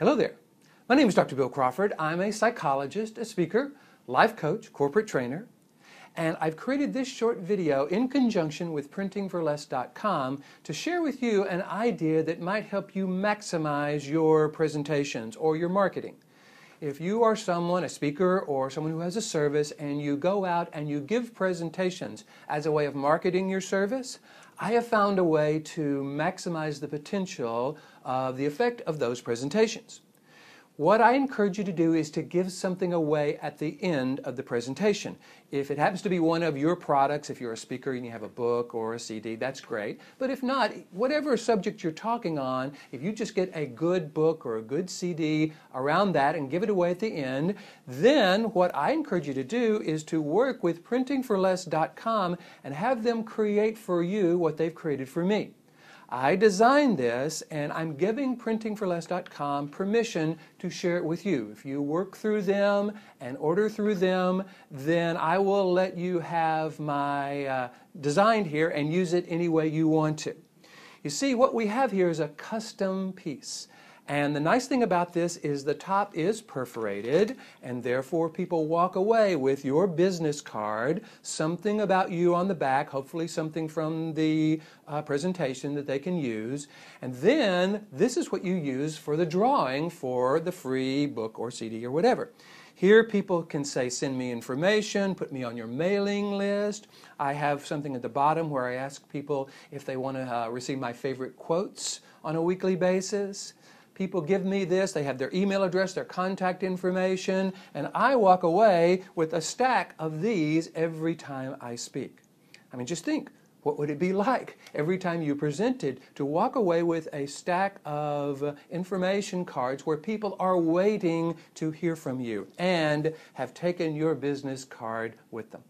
Hello there. My name is Dr. Bill Crawford. I'm a psychologist, a speaker, life coach, corporate trainer, and I've created this short video in conjunction with printingforless.com to share with you an idea that might help you maximize your presentations or your marketing. If you are someone, a speaker or someone who has a service, and you go out and you give presentations as a way of marketing your service, I have found a way to maximize the potential of the effect of those presentations. What I encourage you to do is to give something away at the end of the presentation. If it happens to be one of your products, if you're a speaker and you have a book or a CD, that's great. But if not, whatever subject you're talking on, if you just get a good book or a good CD around that and give it away at the end, then what I encourage you to do is to work with printingforless.com and have them create for you what they've created for me. I designed this and I'm giving printingforless.com permission to share it with you. If you work through them and order through them, then I will let you have my uh, design here and use it any way you want to. You see, what we have here is a custom piece. And the nice thing about this is the top is perforated, and therefore people walk away with your business card, something about you on the back, hopefully something from the uh, presentation that they can use. And then this is what you use for the drawing for the free book or CD or whatever. Here people can say, send me information, put me on your mailing list. I have something at the bottom where I ask people if they want to uh, receive my favorite quotes on a weekly basis. People give me this, they have their email address, their contact information, and I walk away with a stack of these every time I speak. I mean, just think, what would it be like every time you presented to walk away with a stack of information cards where people are waiting to hear from you and have taken your business card with them?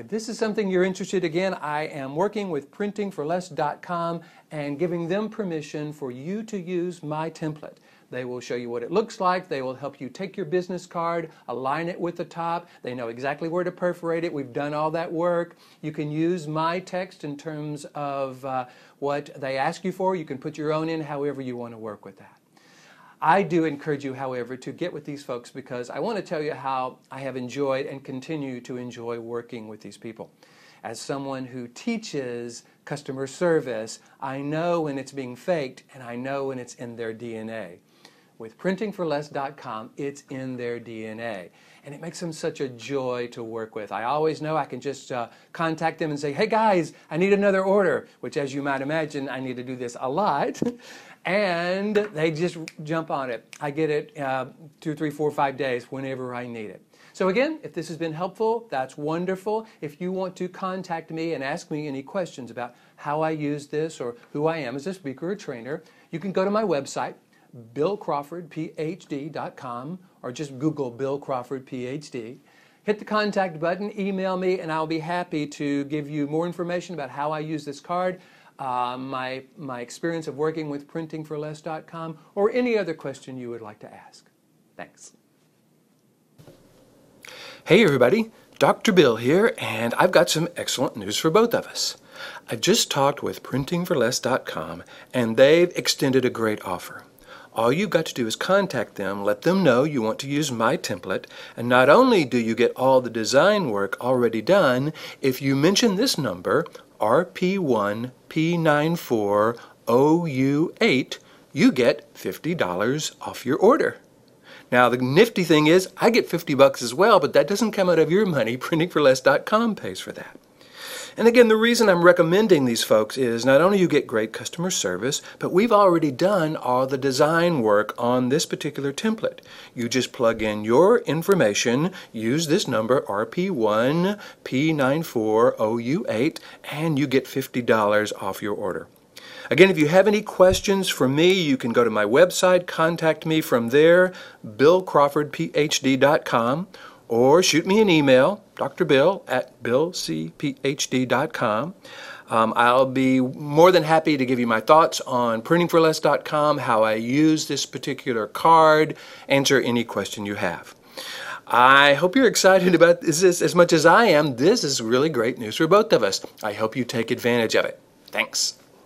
If this is something you're interested again, I am working with printingforless.com and giving them permission for you to use my template. They will show you what it looks like. They will help you take your business card, align it with the top. They know exactly where to perforate it. We've done all that work. You can use my text in terms of uh, what they ask you for. You can put your own in however you want to work with that. I do encourage you, however, to get with these folks because I want to tell you how I have enjoyed and continue to enjoy working with these people. As someone who teaches customer service, I know when it's being faked and I know when it's in their DNA. With printingforless.com, it's in their DNA. And it makes them such a joy to work with. I always know I can just uh, contact them and say, hey guys, I need another order, which as you might imagine, I need to do this a lot. and they just jump on it. I get it uh, two, three, four, five days whenever I need it. So again, if this has been helpful, that's wonderful. If you want to contact me and ask me any questions about how I use this or who I am as a speaker or trainer, you can go to my website, billcrawfordphd.com, or just Google Bill Crawford PhD. Hit the contact button, email me, and I'll be happy to give you more information about how I use this card, uh, my, my experience of working with printingforless.com, or any other question you would like to ask. Thanks. Hey everybody, Dr. Bill here, and I've got some excellent news for both of us. I've just talked with printingforless.com, and they've extended a great offer. All you've got to do is contact them, let them know you want to use my template, and not only do you get all the design work already done, if you mention this number, RP1P94OU8, you get $50 off your order. Now the nifty thing is, I get 50 bucks as well, but that doesn't come out of your money. Printingforless.com pays for that. And again, the reason I'm recommending these folks is not only you get great customer service, but we've already done all the design work on this particular template. You just plug in your information, use this number RP1P94OU8, and you get $50 off your order. Again, if you have any questions for me, you can go to my website, contact me from there, billcrawfordphd.com, or shoot me an email, Dr. Bill at billcphd.com. Um, I'll be more than happy to give you my thoughts on printingforless.com, how I use this particular card, answer any question you have. I hope you're excited about this as much as I am. This is really great news for both of us. I hope you take advantage of it. Thanks.